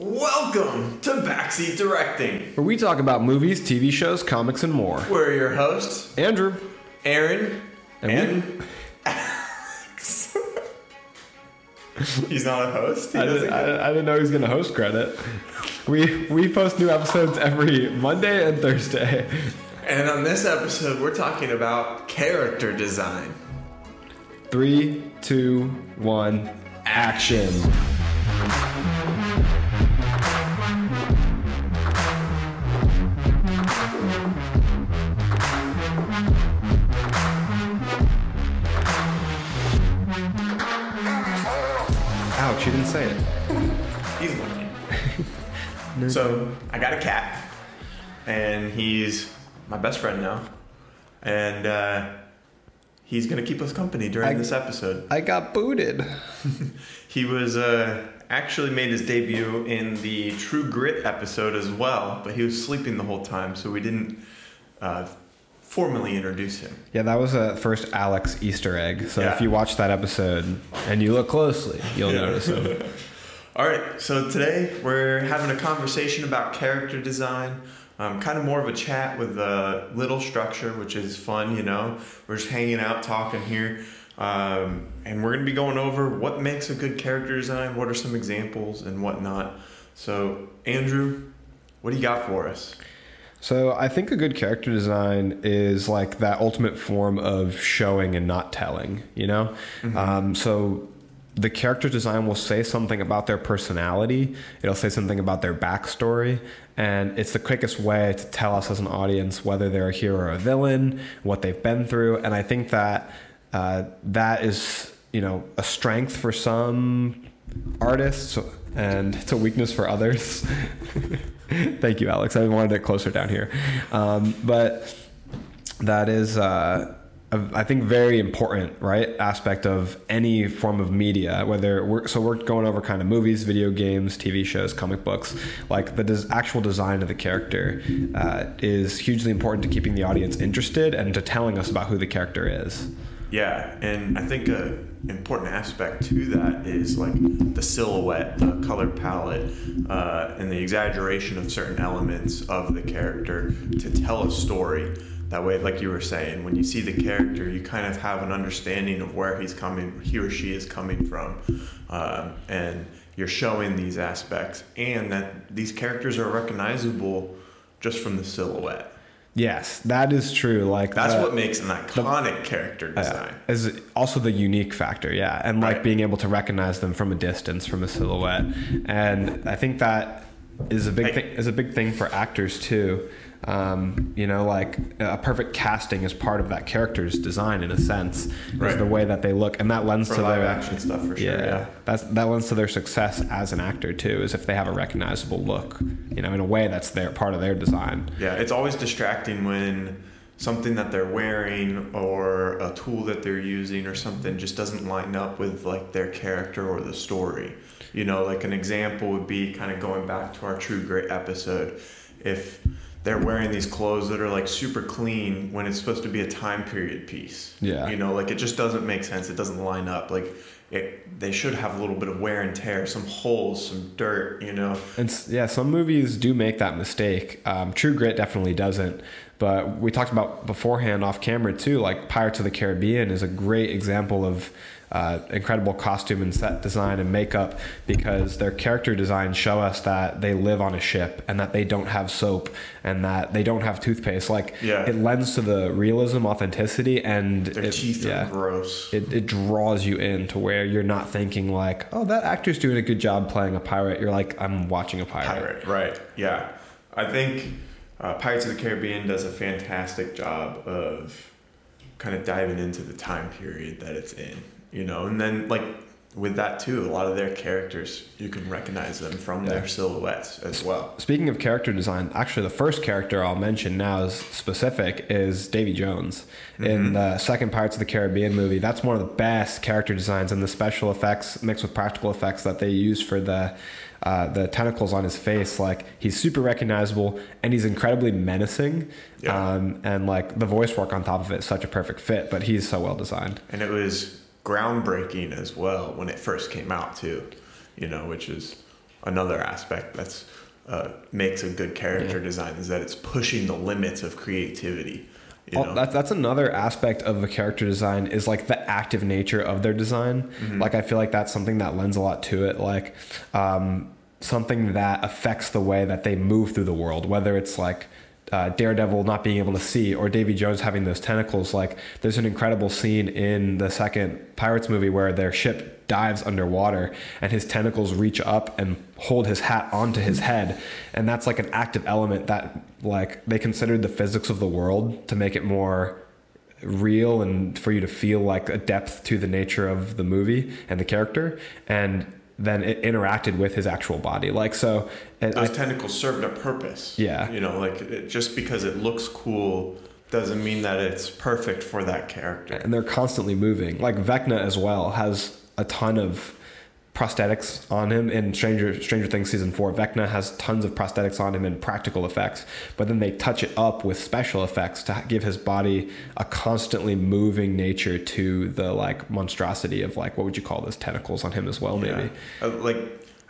Welcome to Backseat Directing. where we talk about movies, TV shows, comics, and more. We're your hosts, Andrew, Arron And and, Alex. He's not a host. I didn't, I, I didn't know he was going to host credit. We we post new episodes every Monday and Thursday. and on this episode, we're talking about character design. Three, two, one, action. Looking. so I got a cat, and he's my best friend now, and uh, he's gonna keep us company during I- this episode. I got booted. He was uh, actually made his debut in the True Grit episode as well, but he was sleeping the whole time, so we didn't uh, formally introduce him. Yeah, that was a first Alex Easter egg. So Yeah. if you watch that episode and you look closely, you'll notice him. All right, so today we're having a conversation about character design. Um, kind of more of a chat with a little structure, which is fun, you know. We're just hanging out, talking here. Um, and we're going to be going over what makes a good character design, what are some examples, and whatnot. So, Andrew, what do you got for us? So I think a good character design is like that ultimate form of showing and not telling, you know? Um, so the character design will say something about their personality, it'll say something about their backstory, and it's the quickest way to tell us as an audience whether they're a hero or a villain, what they've been through. And I think that uh, that is, you know, a strength for some artists and it's a weakness for others. Thank you, Alex. I wanted it closer down here. Um, but that is, uh, I think, very important, right? Aspect of any form of media, whether we're, so we're going over kind of movies, video games, TV shows, comic books. Like the des- actual design of the character uh, is hugely important to keeping the audience interested and to telling us about who the character is. Yeah, and I think a important aspect to that is like the silhouette, the color palette, uh, and the exaggeration of certain elements of the character to tell a story. That way, like you were saying, when you see the character, you kind of have an understanding of where he's coming, he or she is coming from, um, and you're showing these aspects, and that these characters are recognizable just from the silhouette. Yes, that is true. Like That's the- what makes an iconic character design. is also the unique factor, yeah, and like Right. being able to recognize them from a distance, from a silhouette, and I think that is a big thing. Is a big thing for actors too. Um, you know, like a perfect casting is part of that character's design in a sense, is Right. the way that they look, and that lends to live their action stuff, for sure. yeah, Yeah. that's that lends to their success as an actor too. Is if they have a recognizable look, you know, in a way that's their part of their design. Yeah, it's always distracting when something that they're wearing or a tool that they're using or something just doesn't line up with like their character or the story. You know, like an example would be kind of going back to our True Grit episode. If they're wearing these clothes that are like super clean when it's supposed to be a time period piece. Yeah. You know, like it just doesn't make sense. It doesn't line up. Like it, they should have a little bit of wear and tear, some holes, some dirt, you know. And yeah, some movies do make that mistake. Um, True Grit definitely doesn't. But we talked about beforehand off camera too. Like Pirates of the Caribbean is a great example of uh, incredible costume and set design and makeup because their character designs show us that they live on a ship and that they don't have soap and that they don't have toothpaste. Like Yeah. it lends to the realism, authenticity, and Their it, teeth yeah, are gross. it, it draws you in to where you're not thinking like, oh, that actor's doing a good job playing a pirate. You're like, I'm watching a Pirate, right? Yeah, I think uh, Pirates of the Caribbean does a fantastic job of kind of diving into the time period that it's in, you know, and then like with that too, a lot of their characters you can recognize them from Yeah. their silhouettes as well. Speaking of character design, actually, the first character I'll mention now is specific is Davy Jones in the second Pirates of the Caribbean movie. That's one of the best character designs and the special effects mixed with practical effects that they use for the uh, the tentacles on his face. Like he's super recognizable and he's incredibly menacing. Yeah. Um, and like the voice work on top of it is such a perfect fit. But he's so well designed. And it was groundbreaking as well when it first came out too, you know, which is another aspect that's uh, makes a good character design is that it's pushing the limits of creativity. You Oh, know? that, that's another aspect of a character design is like the active nature of their design. Mm-hmm. Like I feel like that's something that lends a lot to it. Like um, something that affects the way that they move through the world, whether it's like uh, Daredevil not being able to see or Davy Jones having those tentacles. Like there's an incredible scene in the second Pirates movie where their ship dives underwater and his tentacles reach up and hold his hat onto his head and that's like an active element that like they considered the physics of the world to make it more real and for you to feel like a depth to the nature of the movie and the character and then it interacted with his actual body like so I, Those tentacles served a purpose. Yeah. You know, like it, just because it looks cool doesn't mean that it's perfect for that character. and they're constantly moving like vecna as well has a ton of prosthetics on him in Stranger Stranger Things season 4 Vecna has tons of prosthetics on him and practical effects but then they touch it up with special effects to give his body a constantly moving nature to the like monstrosity of like what would you call those tentacles on him as well maybe Yeah. Uh, like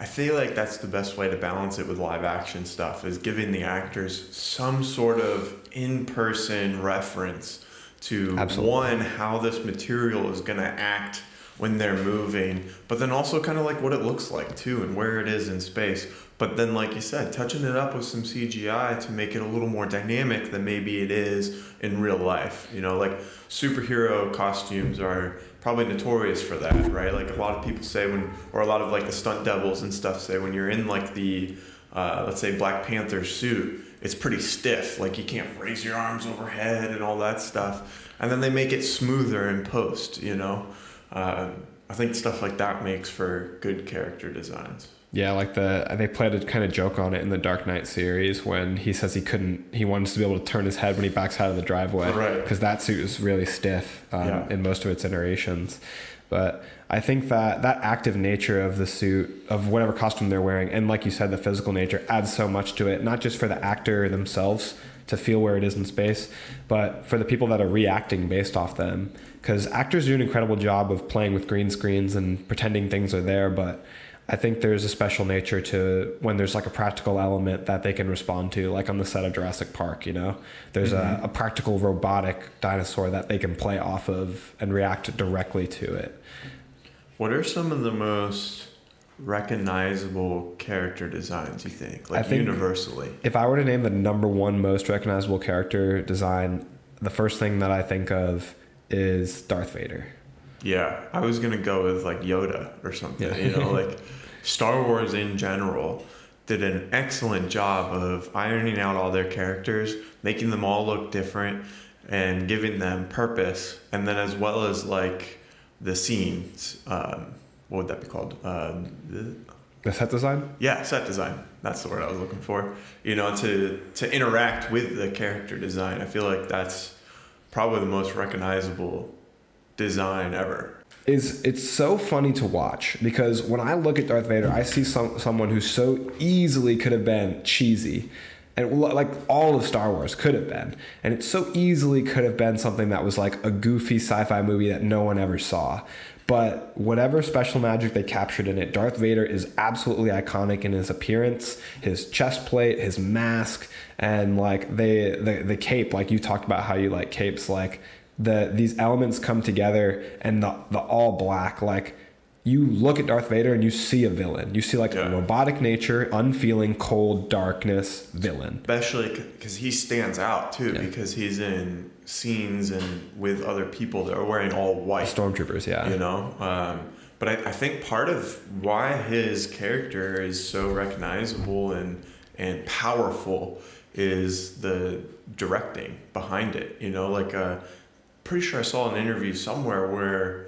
I feel like that's the best way to balance it with live action stuff is giving the actors some sort of in-person reference to Absolutely. one how this material is going to act when they're moving, but then also kind of like what it looks like too and where it is in space. But then like you said, touching it up with some CGI to make it a little more dynamic than maybe it is in real life. You know, like superhero costumes are probably notorious for that, right? Like a lot of people say when, or a lot of like the stunt devils and stuff say when you're in like the, uh, let's say Black Panther suit, it's pretty stiff. Like you can't raise your arms overhead and all that stuff. And then they make it smoother in post, you know? Uh, I think stuff like that makes for good character designs. Yeah, like the they played a kind of joke on it in the Dark Knight series when he says he couldn't he wants to be able to turn his head when he backs out of the driveway Right. because that suit is really stiff um, Yeah. in most of its iterations. But I think that that active nature of the suit of whatever costume they're wearing and like you said the physical nature adds so much to it not just for the actor themselves to feel where it is in space but for the people that are reacting based off them because actors do an incredible job of playing with green screens and pretending things are there but I think there's a special nature to when there's like a practical element that they can respond to, like on the set of Jurassic Park, you know? There's a, mm-hmm. a practical robotic dinosaur that they can play off of and react directly to it. What are some of the most recognizable character designs you think, like think- universally? If I were to name the number one most recognizable character design, the first thing that I think of is Darth Vader. Yeah, I was gonna go with like Yoda or something. Yeah. You know, like Star Wars in general did an excellent job of ironing out all their characters, making them all look different, and giving them purpose. And then as well as like the scenes, um, what would that be called? Uh, the, The set design? yeah, set design. That's the word I was looking for. You know, to to interact with the character design. I feel like that's probably the most recognizable design ever. is it's so funny to watch because when I look at Darth Vader, I see some someone who so easily could have been cheesy. And like all of Star Wars could have been. And it so easily could have been something that was like a goofy sci-fi movie that no one ever saw. But whatever special magic they captured in it, Darth Vader is absolutely iconic in his appearance, his chest plate, his mask, and like they the the cape, like you talked about how you like capes, like the these elements come together and the the all black like you look at Darth Vader and you see a villain. You see like Yeah. a robotic nature, unfeeling, cold, darkness villain. especially because he stands out too Yeah. because he's in scenes and with other people that are wearing all white Stormtroopers, yeah. you know um, but I, I think part of why his character is so recognizable and and powerful is the directing behind it you know like uh pretty sure i saw an interview somewhere where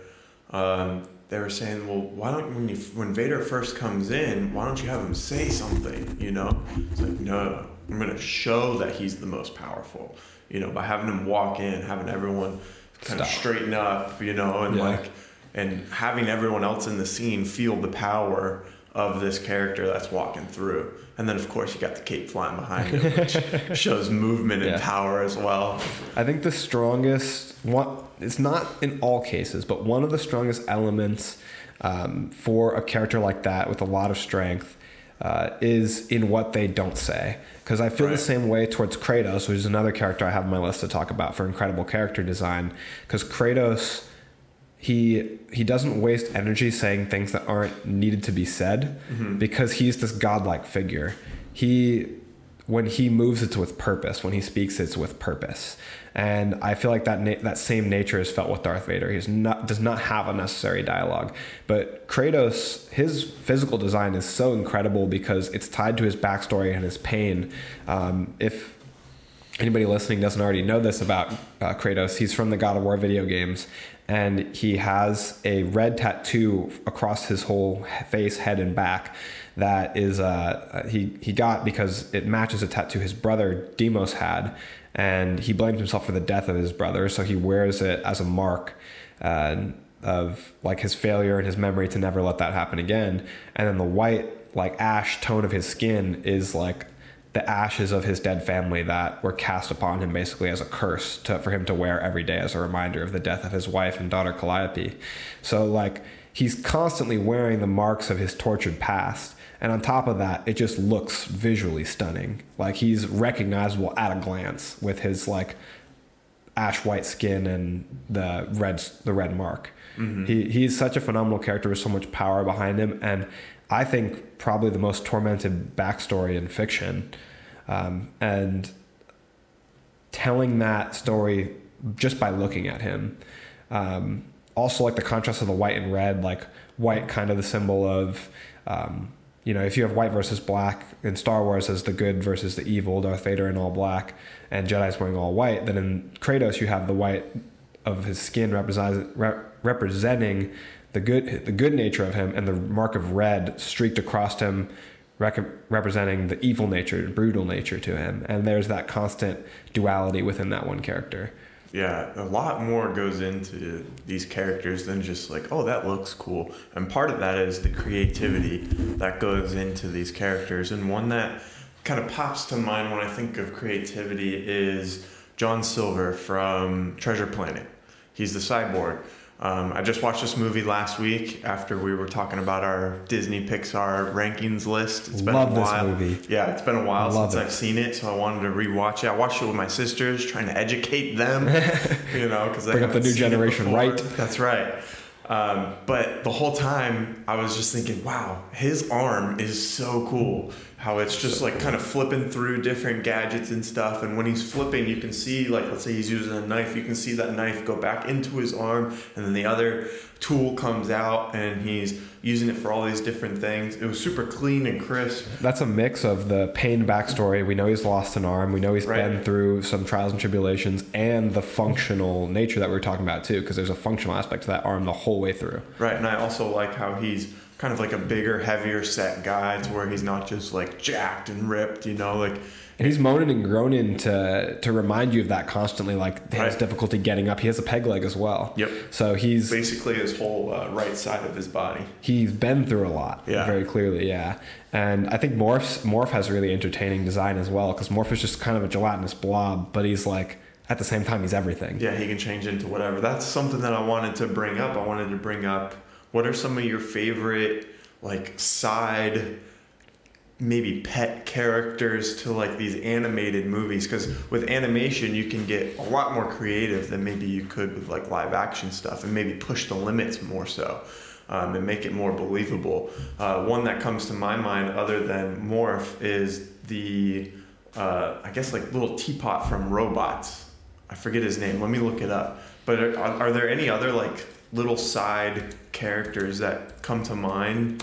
um, they were saying, well, why don't when you when Vader first comes in, why don't you have him say something? You know, it's like no, I'm gonna show that he's the most powerful. You know, by having him walk in, having everyone kind of straighten up, you know, and Yeah. like and having everyone else in the scene feel the power of this character that's walking through. And then of course you got the cape flying behind him, which shows movement and Yeah. power as well. I think the strongest one it's not in all cases, but one of the strongest elements um, for a character like that with a lot of strength uh, is in what they don't say. Because I feel Right. the same way towards Kratos, which is another character I have on my list to talk about for incredible character design. Because Kratos, he he doesn't waste energy saying things that aren't needed to be said, because he's this godlike figure. He when he moves, it's with purpose. When he speaks, it's with purpose. And I feel like that na- that same nature is felt with Darth Vader. He's not does not have unnecessary dialogue. But Kratos, his physical design is so incredible because it's tied to his backstory and his pain. Um, if anybody listening doesn't already know this about uh, Kratos, he's from the God of War video games, and he has a red tattoo across his whole face, head, and back. That is uh, he he got because it matches a tattoo his brother Deimos had, and he blames himself for the death of his brother, so he wears it as a mark. Uh, of like his failure and his memory to never let that happen again and then the white like ash tone of his skin is like the ashes of his dead family that were cast upon him basically as a curse to, for him to wear every day as a reminder of the death of his wife and daughter Calliope. So like he's constantly wearing the marks of his tortured past. And on top of that, it just looks visually stunning. Like he's recognizable at a glance with his like ash white skin and the red the red mark. He he's such a phenomenal character with so much power behind him, and I think probably the most tormented backstory in fiction. Um, and telling that story just by looking at him. Um, also, like the contrast of the white and red, like white kind of the symbol of, um, you know, if you have white versus black in Star Wars as the good versus the evil, Darth Vader in all black and Jedi's wearing all white, then in Kratos you have the white of his skin represent, re- representing the good the good nature of him and the mark of red streaked across him rec- representing the evil nature brutal nature to him. And there's that constant duality within that one character Yeah, a lot more goes into these characters than just like, oh, that looks cool. And part of that is the creativity that goes into these characters. And one that kind of pops to mind when I think of creativity is John Silver from Treasure Planet. He's the cyborg. Um, I just watched this movie last week after we were talking about our Disney Pixar rankings list. It's been Love a this while. movie. Yeah, it's been a while Love since it. I've seen it, so I wanted to rewatch it. I watched it with my sisters, trying to educate them, you know, because Bring up the new generation right. That's right. Um, but the whole time, I was just thinking, wow, his arm is so cool. How it's just like kind of flipping through different gadgets and stuff. And when he's flipping, you can see, like, let's say he's using a knife, you can see that knife go back into his arm, and then the other tool comes out, and he's using it for all these different things. It was super clean and crisp. that's a mix of the pain backstory we know he's lost an arm we know he's Right. been through some trials and tribulations and the functional nature that we were talking about too because there's a functional aspect to that arm the whole way through Right, and I also like how he's kind of like a bigger, heavier set guy to where he's not just like jacked and ripped, you know, like And he's moaning and groaning to to remind you of that constantly, like his Right. difficulty getting up. He has a peg leg as well. Yep. So he's basically his whole uh, right side of his body. he's been through a lot. Yeah. Very clearly, yeah. And I think Morph's Morph has really entertaining design as well because Morph is just kind of a gelatinous blob, but he's like at the same time he's everything. Yeah, he can change into whatever. That's something that I wanted to bring up. I wanted to bring up what are some of your favorite like side maybe pet characters to like these animated movies? Because with animation you can get a lot more creative than maybe you could with like live action stuff and maybe push the limits more so um, and make it more believable. Uh, one that comes to my mind other than morph is the uh, i guess like little teapot from robots. I forget his name. Let me look it up. But are, are there any other like little side characters that come to mind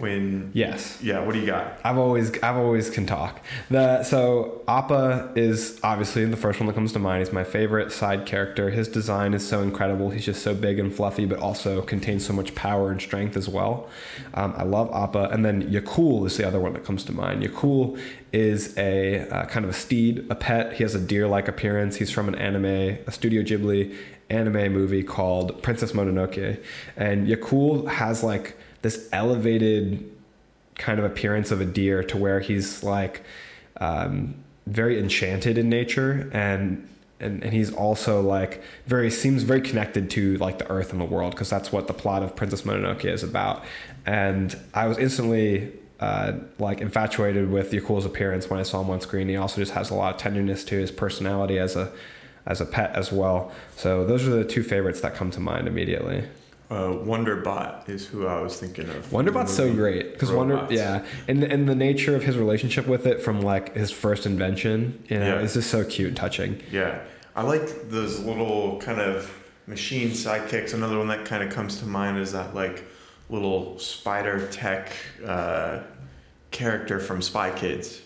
when Yes. yeah what do you got I've always I've always can talk. The so Appa is obviously the first one that comes to mind. He's my favorite side character. His design is so incredible. He's just so big and fluffy, but also contains so much power and strength as well. Um, I love Appa. And then Yakul is the other one that comes to mind. Yakul is a uh, kind of a steed, a pet. He has a deer-like appearance. He's from an anime, a Studio Ghibli anime movie called Princess Mononoke, and Yakul has like this elevated kind of appearance of a deer to where he's like um, very enchanted in nature and and, and he's also like very seems very connected to like the earth and the world because that's what the plot of princess mononoke is about and i was instantly uh, like infatuated with Yakul's appearance when I saw him on screen. He also just has a lot of tenderness to his personality as a as a pet as well. So those are the two favorites that come to mind immediately. Uh, Wonderbot is who I was thinking of. Wonderbot's so great because Wonder, yeah, and and the nature of his relationship with it from like his first invention, you know, Yeah. is just so cute and touching. Yeah, I like those little kind of machine sidekicks. Another one that kind of comes to mind is that like little spider tech uh, character from Spy Kids.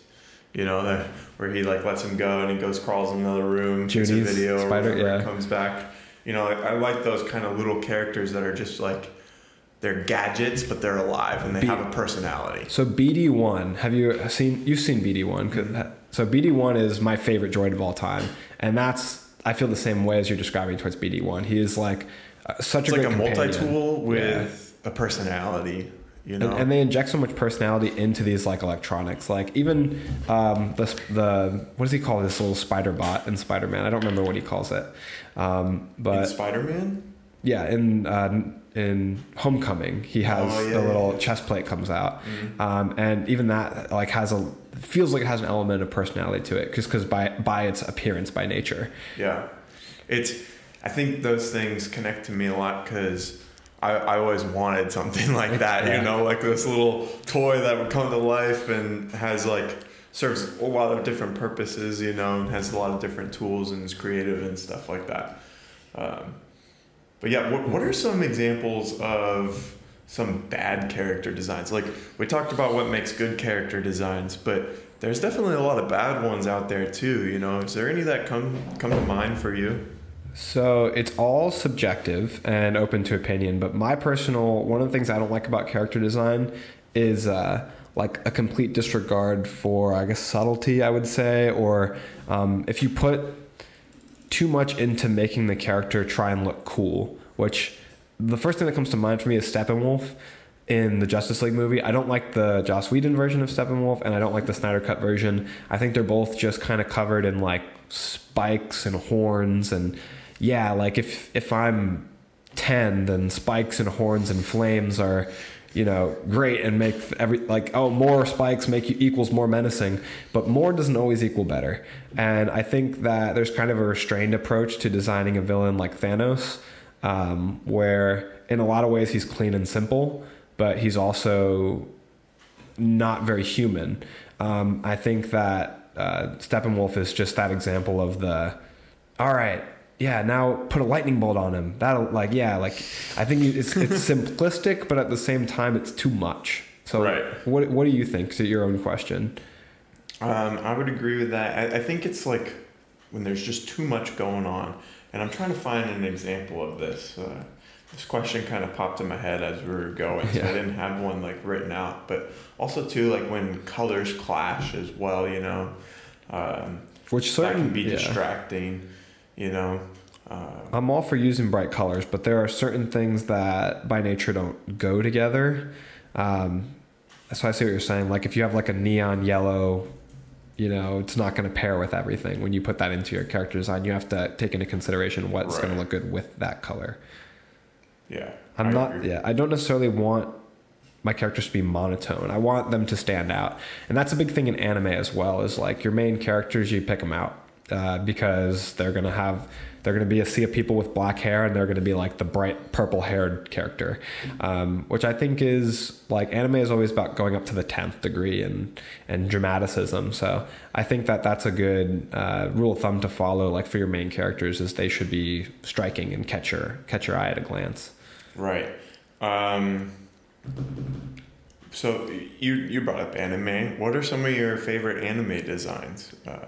You know, that where he like lets him go and he goes crawls in another room, Judy's video, or spider, yeah. comes back. You know, I, I like those kind of little characters that are just like they're gadgets, but they're alive and they Be- have a personality. So BD one, have you seen? You've seen BD one, so BD one is my favorite droid of all time, and that's I feel the same way as you're describing towards BD one. He is like uh, such It's a like a companion. multi-tool with a personality. You know, And, and they inject so much personality into these like electronics. Like even um, the the what does he call this little spider bot in Spider Man? I don't remember what he calls it. Um, in but Spider-Man. yeah, in uh, in Homecoming, he has Oh, yeah, the little yeah. chest plate comes out, Mhm. um, and even that like has a feels like it has an element of personality to it, just because by by its appearance, by nature. Yeah, it's. I think those things connect to me a lot because I, I always wanted something like that. Yeah. You know, like this little toy that would come to life and has like serves a lot of different purposes. You know, and has a lot of different tools and is creative and stuff like that. Um, but yeah, what what are some examples of some bad character designs? Like we talked about what makes good character designs, but there's definitely a lot of bad ones out there too. You know, is there any that come come to mind for you? So it's all subjective and open to opinion, but my personal one of the things I don't like about character design is uh, like a complete disregard for I guess subtlety, I would say, or um, if you put too much into making the character try and look cool, which the first thing that comes to mind for me is Steppenwolf in the Justice League movie. I don't like the Joss Whedon version of Steppenwolf, and I don't like the Snyder Cut version. I think they're both just kind of covered in like spikes and horns, and yeah, like if if I'm ten, then spikes and horns and flames are you know great and make every like oh more spikes make you equals more menacing but more doesn't always equal better. And i think that there's kind of a restrained approach to designing a villain like thanos um, where in a lot of ways he's clean and simple but he's also not very human. Um, i think that uh, steppenwolf is just that example of the all right yeah now put a lightning bolt on him that'll like yeah like i think it's it's simplistic but at the same time it's too much so Right. what what do you think to your own question Um, I would agree with that. I, I think it's like when there's just too much going on, and I'm trying to find an example of this. Uh, this question kind of popped in my head as we were going, so Yeah. I didn't have one like written out. But also too, like when colors clash as well, you know, um, which that can be yeah. distracting. You know, um, I'm all for using bright colors, but there are certain things that by nature don't go together. Um, so I see what you're saying. Like if you have like a neon yellow, you know, it's not going to pair with everything. When you put that into your character design, you have to take into consideration what's going to look good with that color. yeah, I'm I not. agree. Yeah, I don't necessarily want my characters to be monotone. I want them to stand out, and that's a big thing in anime as well. Is like your main characters, you pick them out uh, because they're gonna have they're gonna be a sea of people with black hair, and they're gonna be like the bright purple haired character, um, which I think is like anime is always about going up to the tenth degree and and dramaticism. So I think that that's a good uh, rule of thumb to follow. Like for your main characters, is they should be striking and catch your catch your eye at a glance. Right. Um, so you you brought up anime. What are some of your favorite anime designs? Uh,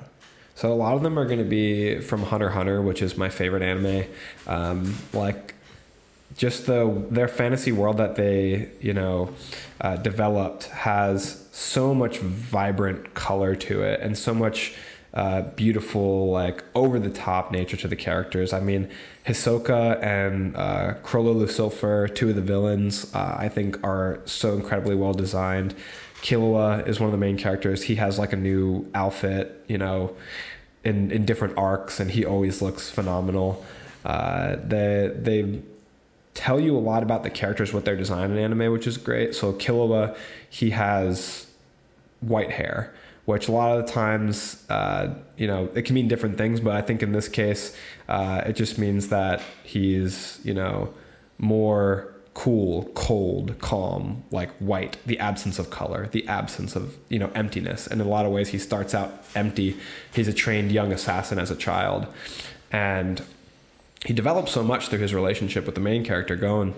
So a lot of them are going to be from Hunter Hunter, which is my favorite anime. Um, like just the their fantasy world that they you know uh, developed has so much vibrant color to it and so much uh, beautiful like over the top nature to the characters. I mean, Hisoka and uh, Chrollo Lucifer, two of the villains, uh, I think are so incredibly well designed. Killua is one of the main characters. He has like a new outfit, you know, in in different arcs, and he always looks phenomenal. Uh, they they tell you a lot about the characters, what they're designed in anime, which is great. So Killua, he has white hair, which a lot of the times, uh, you know, it can mean different things, but I think in this case, uh, it just means that he's, you know, more cool, cold, calm, like white, the absence of color, the absence of, you know, emptiness. And in a lot of ways, he starts out empty. He's a trained young assassin as a child. And he develops so much through his relationship with the main character, Gon.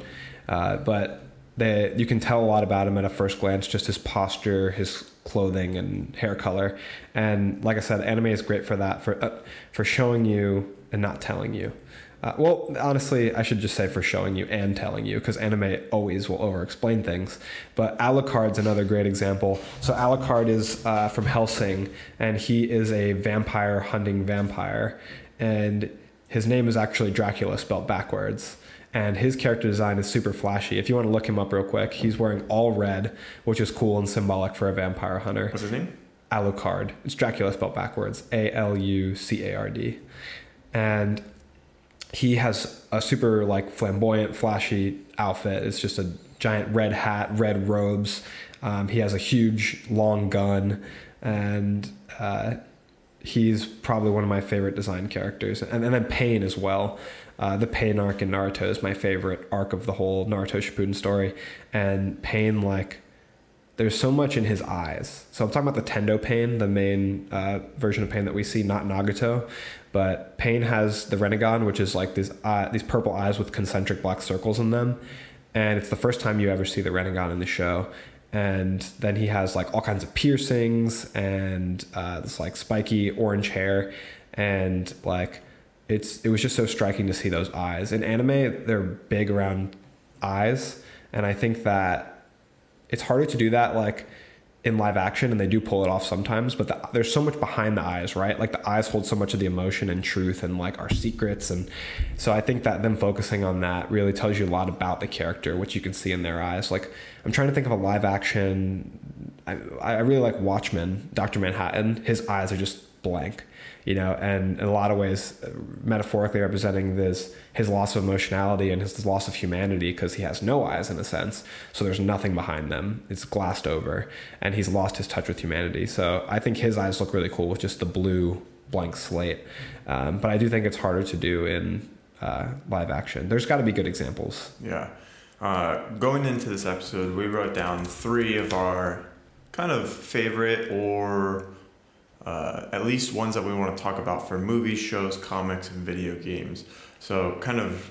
Uh, but they, you can tell a lot about him at a first glance, just his posture, his clothing, and hair color. And like I said, anime is great for that, for uh, for showing you and not telling you. Uh, well, honestly, I should just say for showing you and telling you, because anime always will over-explain things. But Alucard's another great example. So Alucard is uh, from Hellsing, and he is a vampire hunting vampire, and his name is actually Dracula spelled backwards. And his character design is super flashy. If you want to look him up real quick, he's wearing all red, which is cool and symbolic for a vampire hunter. What's his name? Alucard. It's Dracula spelled backwards. A L U C A R D. And he has a super like flamboyant, flashy outfit. It's just a giant red hat, red robes. Um, he has a huge long gun, and uh, he's probably one of my favorite design characters. And, and then Pain as well. Uh, the Pain arc in Naruto is my favorite arc of the whole Naruto Shippuden story. And Pain, like, there's so much in his eyes. So I'm talking about the Tendo Pain, the main uh, version of Pain that we see, not Nagato. But Pain has the Rinnegan, which is like these uh, these purple eyes with concentric black circles in them. And it's the first time you ever see the Rinnegan in the show. And then he has like all kinds of piercings and uh, this like spiky orange hair. And like it's it was just so striking to see those eyes. In anime they're big around eyes. And i think that it's harder to do that like in live action and they do pull it off sometimes but the, there's so much behind the eyes right? Like the eyes hold so much of the emotion and truth and like our secrets. And so i think that them focusing on that really tells you a lot about the character which you can see in their eyes. Like i'm trying to think of a live action i, I really like watchmen dr manhattan. His eyes are just blank you know, and in a lot of ways, metaphorically representing this his loss of emotionality and his loss of humanity because he has no eyes in a sense. So there's nothing behind them; it's glassed over, and he's lost his touch with humanity. So I think his eyes look really cool with just the blue blank slate. Um, but I do think it's harder to do in uh, live action. There's got to be good examples. Yeah. Uh, going into this episode, we wrote down three of our kind of favorite or uh, at least ones that we want to talk about for movies, shows, comics, and video games. So, kind of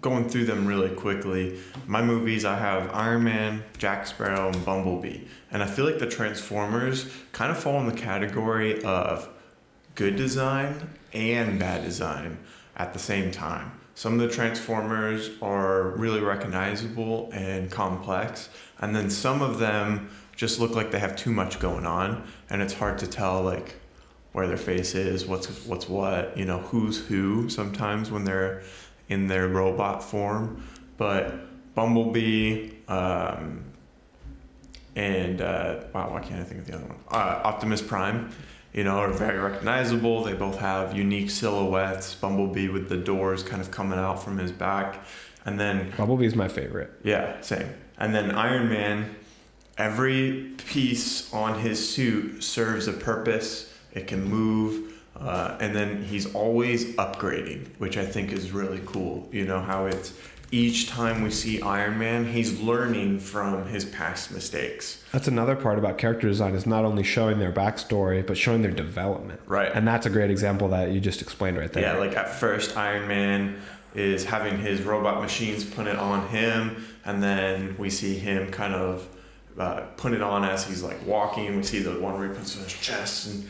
going through them really quickly. My movies, I have Iron Man, Jack Sparrow, and Bumblebee. And I feel like the Transformers kind of fall in the category of good design and bad design at the same time. Some of the Transformers are really recognizable and complex, and then some of them just look like they have too much going on, and it's hard to tell like where their face is, what's what's what, you know, who's who. Sometimes when they're in their robot form, but Bumblebee um, and uh, wow, why can't I think of the other one? Uh, Optimus Prime, you know, are very recognizable. They both have unique silhouettes. Bumblebee with the doors kind of coming out from his back, and then Bumblebee is my favorite. Yeah, same. And then Iron Man every piece on his suit serves a purpose. It can move, uh, and then he's always upgrading, which I think is really cool. You know how it's each time we see Iron Man, he's learning from his past mistakes. That's another part about character design is not only showing their backstory, but showing their development. Right. And that's a great example that you just explained right there. Yeah, like at first Iron Man is having his robot machines put it on him, and then we see him kind of uh, put it on as he's like walking. We see the one where he puts it in his chest and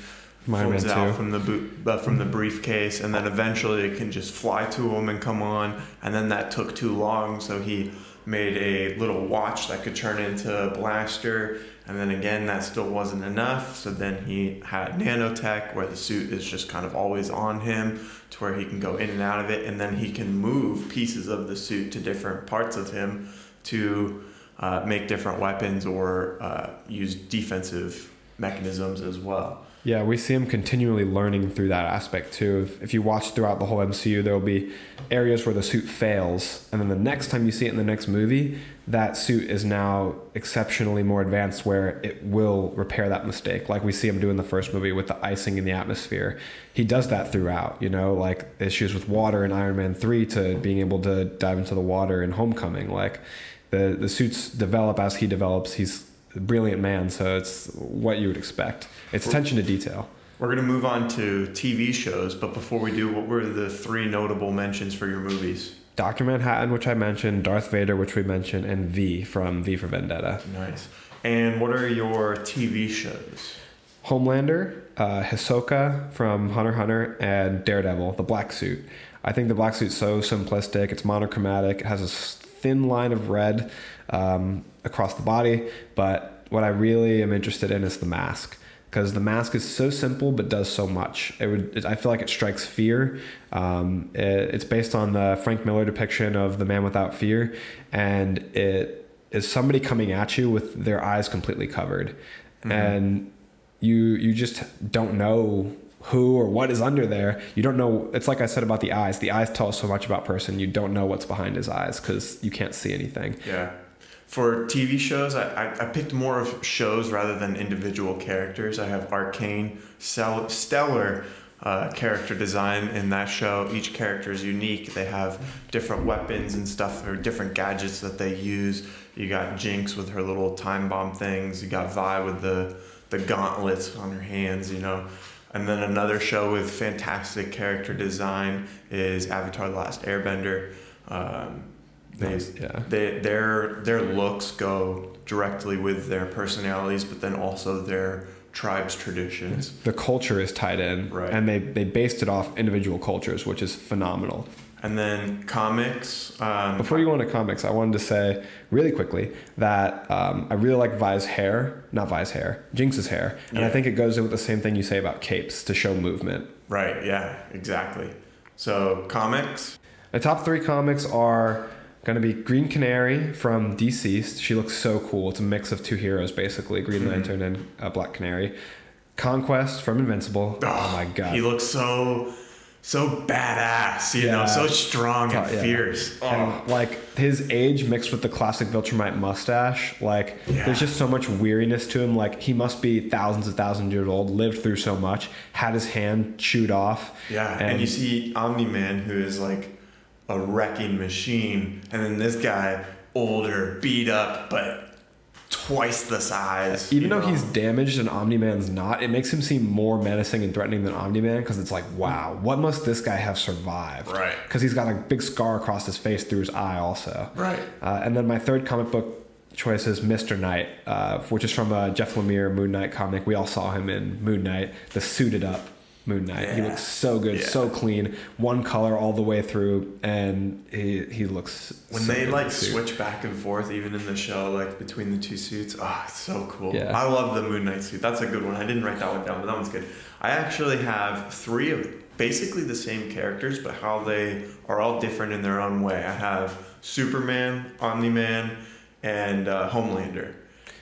pulls it out from the boot, uh, from the briefcase, and then eventually it can just fly to him and come on. And then that took too long, so he made a little watch that could turn into a blaster. And then again, that still wasn't enough. So then he had nanotech, where the suit is just kind of always on him, to where he can go in and out of it, and then he can move pieces of the suit to different parts of him to uh, make different weapons or uh, use defensive mechanisms as well. Yeah, we see him continually learning through that aspect too. If, if you watch throughout the whole MCU, there will be areas where the suit fails, and then the next time you see it in the next movie, that suit is now exceptionally more advanced where it will repair that mistake. Like we see him do in the first movie with the icing in the atmosphere. He does that throughout, you know, like issues with water in Iron Man 3 to being able to dive into the water in Homecoming. Like the, the suits develop as he develops. He's a brilliant man, so it's what you would expect. It's attention to detail. We're going to move on to TV shows, but before we do, what were the three notable mentions for your movies? Dr. Manhattan, which I mentioned, Darth Vader, which we mentioned, and V from V for Vendetta. Nice. And what are your TV shows? Homelander, uh, Hisoka from Hunter Hunter, and Daredevil, the black suit. I think the black suit's so simplistic. It's monochromatic. It has a thin line of red um, across the body, but what I really am interested in is the mask because the mask is so simple but does so much. It would it, I feel like it strikes fear. Um, it, it's based on the Frank Miller depiction of the man without fear, and it is somebody coming at you with their eyes completely covered, mm-hmm. and you you just don't know who or what is under there. You don't know. It's like I said about the eyes. The eyes tell us so much about person. You don't know what's behind his eyes because you can't see anything. Yeah for TV shows, I, I, I, picked more of shows rather than individual characters. I have Arcane, stellar uh, character design in that show. Each character is unique. They have different weapons and stuff, or different gadgets that they use. You got Jinx with her little time bomb things. You got Vi with the the gauntlets on her hands. You know. And then another show with fantastic character design is Avatar: The Last Airbender. Um, they, yeah. they, their their looks go directly with their personalities, but then also their tribe's traditions. The culture is tied in, right. and they they based it off individual cultures, which is phenomenal. And then comics. Um, Before you go into comics, I wanted to say really quickly that um, I really like Vi's hair, not Vi's hair, Jinx's hair, and yeah. I think it goes in with the same thing you say about capes to show movement. Right. Yeah. Exactly. So comics. The top three comics are Gonna be Green Canary from DCeased. She looks so cool. It's a mix of two heroes, basically Green mm-hmm. Lantern and uh, Black Canary. Conquest from Invincible. Oh, oh, my god, he looks so so badass. You yeah. know, so strong and yeah. fierce. Oh. And like his age mixed with the classic Viltrumite mustache, like yeah. there's just so much weariness to him. Like he must be thousands and thousands years old, lived through so much, had his hand chewed off. Yeah, and, and you see Omni Man, who is like a wrecking machine, and then this guy older, beat up, but twice the size. Even though know? he's damaged and Omni Man's not, it makes him seem more menacing and threatening than Omni Man because it's like, wow, what must this guy have survived? Right. Because he's got a big scar across his face through his eye, also. Right. Uh, and then my third comic book choice is Mr. Knight, uh, which is from a Jeff Lemire Moon Knight comic. We all saw him in Moon Knight, the suited up Moon Knight. Yeah. He looks so good, yeah. so clean, one color all the way through, and he he looks. When so they like switch back and forth, even in the show, like between the two suits, oh, it's so cool. Yeah. I love the Moon Knight suit. That's a good one. I didn't write that one down, but that one's good. I actually have three of basically the same characters, but how they are all different in their own way. I have Superman, Omni Man, and uh, Homelander,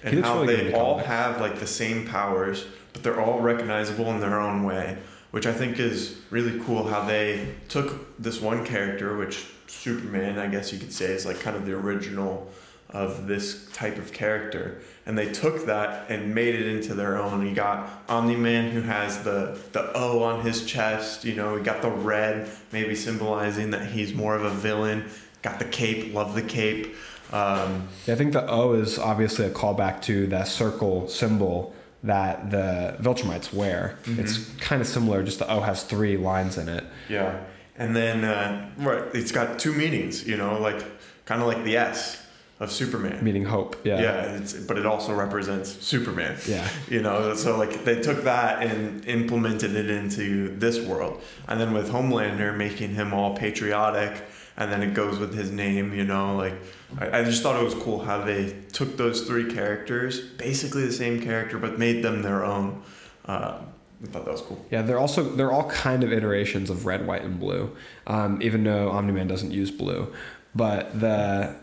and how really they all have like the same powers but they're all recognizable in their own way, which I think is really cool how they took this one character, which Superman, I guess you could say, is like kind of the original of this type of character. And they took that and made it into their own. You got Omni Man who has the, the O on his chest, you know, he got the red, maybe symbolizing that he's more of a villain. Got the cape, love the cape. Um, I think the O is obviously a callback to that circle symbol that the Viltrumites wear. Mm-hmm. It's kind of similar, just the O has three lines in it. Yeah. And then uh, right, it's got two meanings, you know, like kind of like the S of Superman. Meaning hope, yeah. Yeah, but it also represents Superman. Yeah. You know, so like they took that and implemented it into this world. And then with Homelander making him all patriotic and then it goes with his name, you know, like I, I just thought it was cool how they took those three characters, basically the same character, but made them their own. Uh, I thought that was cool. Yeah, they're also they're all kind of iterations of red, white, and blue. Um, even though Omni Man doesn't use blue, but the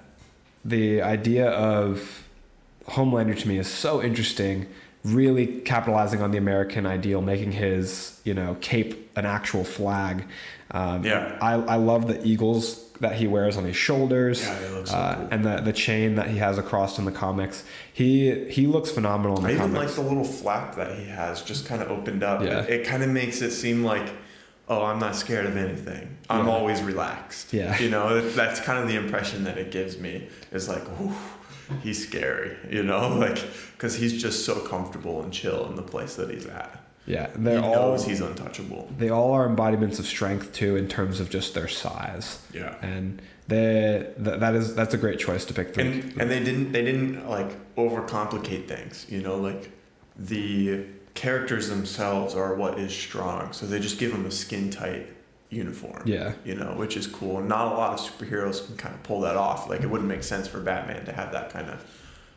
the idea of Homelander to me is so interesting really capitalizing on the American ideal, making his you know cape an actual flag. Um, Yeah. I, I love the eagles that he wears on his shoulders, Yeah, they look so uh, cool. and the the chain that he has across in the comics. He he looks phenomenal in the I even comics. like the little flap that he has, just kind of opened up. Yeah. It, it kind of makes it seem like, oh, I'm not scared of anything. I'm Yeah. always relaxed. Yeah. You know, that's kind of the impression that it gives me. Is like, Ooh, he's scary. You know, like because he's just so comfortable and chill in the place that he's at. Yeah, they're all knows he's untouchable. they all are embodiments of strength too in terms of just their size. Yeah. and they th- that is that's a great choice to pick. And and they didn't they didn't like overcomplicate things you know like the characters themselves are what is strong so they just give them a skin tight uniform yeah, you know which is cool not a lot of superheroes can kind of pull that off like it wouldn't make sense for batman to have that kind of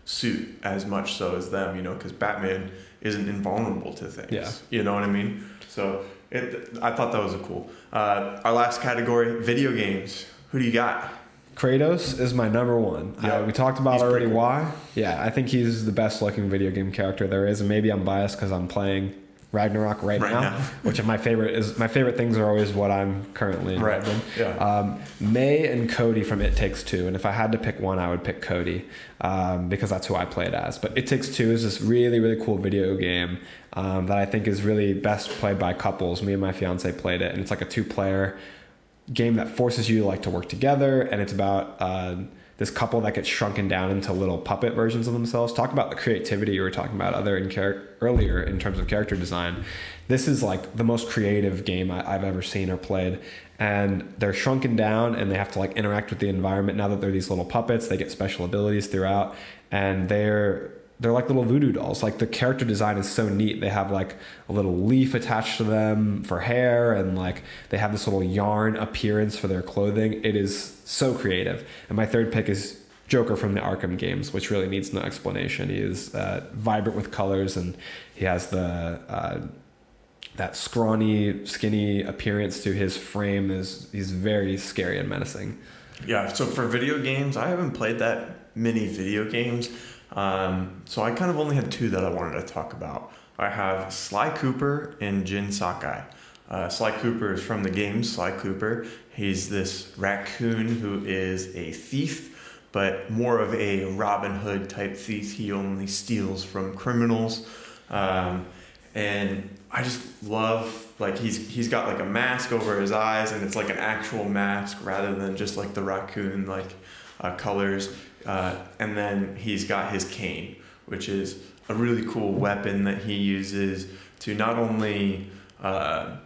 suit as much so as them you know because batman isn't invulnerable to things Yeah. you know what i mean so it, i thought that was a cool uh, our last category video games who do you got Kratos is my number one. Yeah. Uh, we talked about He's already why. Yeah, I think he's the best looking video game character there is, and maybe I'm biased because I'm playing Ragnarok right, Right now, now. which my favorite is. My favorite things are always what I'm currently involved in. yeah Um, May and Cody from It Takes Two, and if I had to pick one, I would pick Cody um, because that's who I played as. But It Takes Two is this really, really cool video game um, that I think is really best played by couples. Me and my fiance played it, and it's like a two-player game that forces you to like to work together, and it's about uh, this couple that gets shrunken down into little puppet versions of themselves. Talk about the creativity you were talking about other in char- earlier in terms of character design. This is like the most creative game I- I've ever seen or played. And they're shrunken down and they have to like interact with the environment. Now that they're these little puppets, they get special abilities throughout, and they're they're like little voodoo dolls. Like the character design is so neat. They have like a little leaf attached to them for hair, and like they have this little yarn appearance for their clothing. It is so creative. And my third pick is Joker from the Arkham games, which really needs no explanation. He is uh, vibrant with colors, and he has the uh, that scrawny, skinny appearance to his frame. is He's very scary and menacing. Yeah, so for video games, I haven't played that many video games. Um, so I kind of only had two that I wanted to talk about. I have Sly Cooper and Jin Sakai. Uh, Sly Cooper is from the game Sly Cooper. He's this raccoon who is a thief, but more of a Robin Hood type thief. He only steals from criminals. Um, and I just love like he's he's got like a mask over his eyes and it's like an actual mask rather than just like the raccoon like uh, colors uh, and then he's got his cane which is a really cool weapon that he uses to not only uh,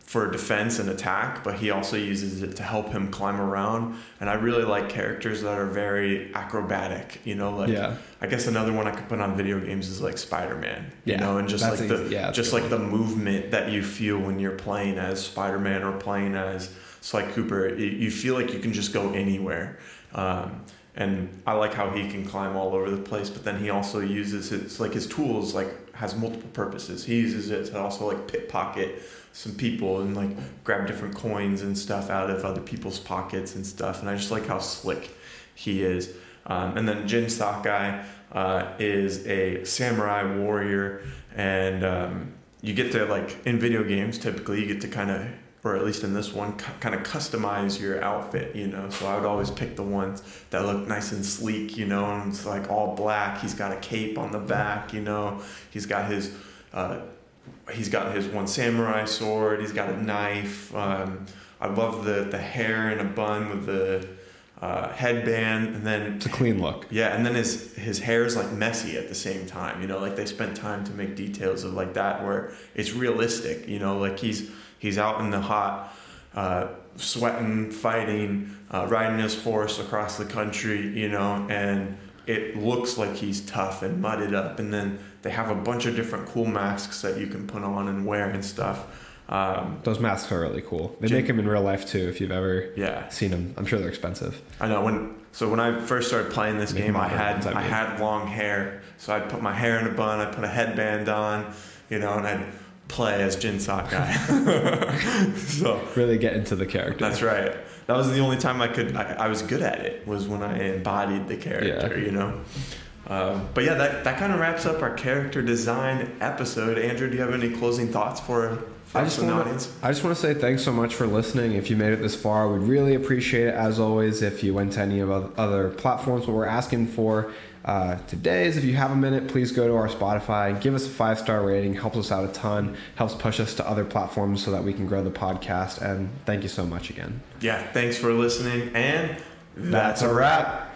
for defense and attack, but he also uses it to help him climb around. And I really like characters that are very acrobatic. You know, like Yeah. I guess another one I could put on video games is like Spider Man. You Yeah, know, and just that's like the Yeah, just like the movement that you feel when you're playing as Spider Man or playing as Sly Cooper. You you feel like you can just go anywhere. Um, and I like how he can climb all over the place, but then he also uses his like his tools like has multiple purposes. He uses it to also like pickpocket some people and like grab different coins and stuff out of other people's pockets and stuff. And I just like how slick he is. Um, and then Jin Sakai uh, is a samurai warrior, and um, you get to like in video games typically you get to kind of or at least in this one kind of customize your outfit you know so i would always pick the ones that look nice and sleek you know and it's like all black he's got a cape on the back you know he's got his uh, he's got his one samurai sword he's got a knife um, i love the the hair in a bun with the uh, headband and then It's a clean look. yeah, and then his his hair is like messy at the same time. You know, like they spent time to make details of like that where it's realistic. You know, like he's he's out in the hot, uh, sweating, fighting, uh, riding his horse across the country. You know, and it looks like he's tough and mudded up. And then they have a bunch of different cool masks that you can put on and wear and stuff. Um, Those masks are really cool. They Jim- make them in real life too. If you've ever yeah, seen them, I'm sure they're expensive. I know when. So when I first started playing this Make game, I had I I had long hair, so I'd put my hair in a bun, I'd put a headband on, you know, and I'd play as Jin Sakai. so Really get into the character. that's right. That was the only time I could. I, I was good at it was when I embodied the character, Yeah. you know. Um, but yeah, that, that kind of wraps up our character design episode. Andrew, do you have any closing thoughts for, for I just the want audience? to I just want to say thanks so much for listening. If you made it this far, we'd really appreciate it. As always, if you went to any of other platforms, what we're asking for uh, today is if you have a minute, please go to our Spotify give us a five star rating. Helps us out a ton. Helps push us to other platforms so that we can grow the podcast. And thank you so much again. Yeah, thanks for listening. And That's a wrap.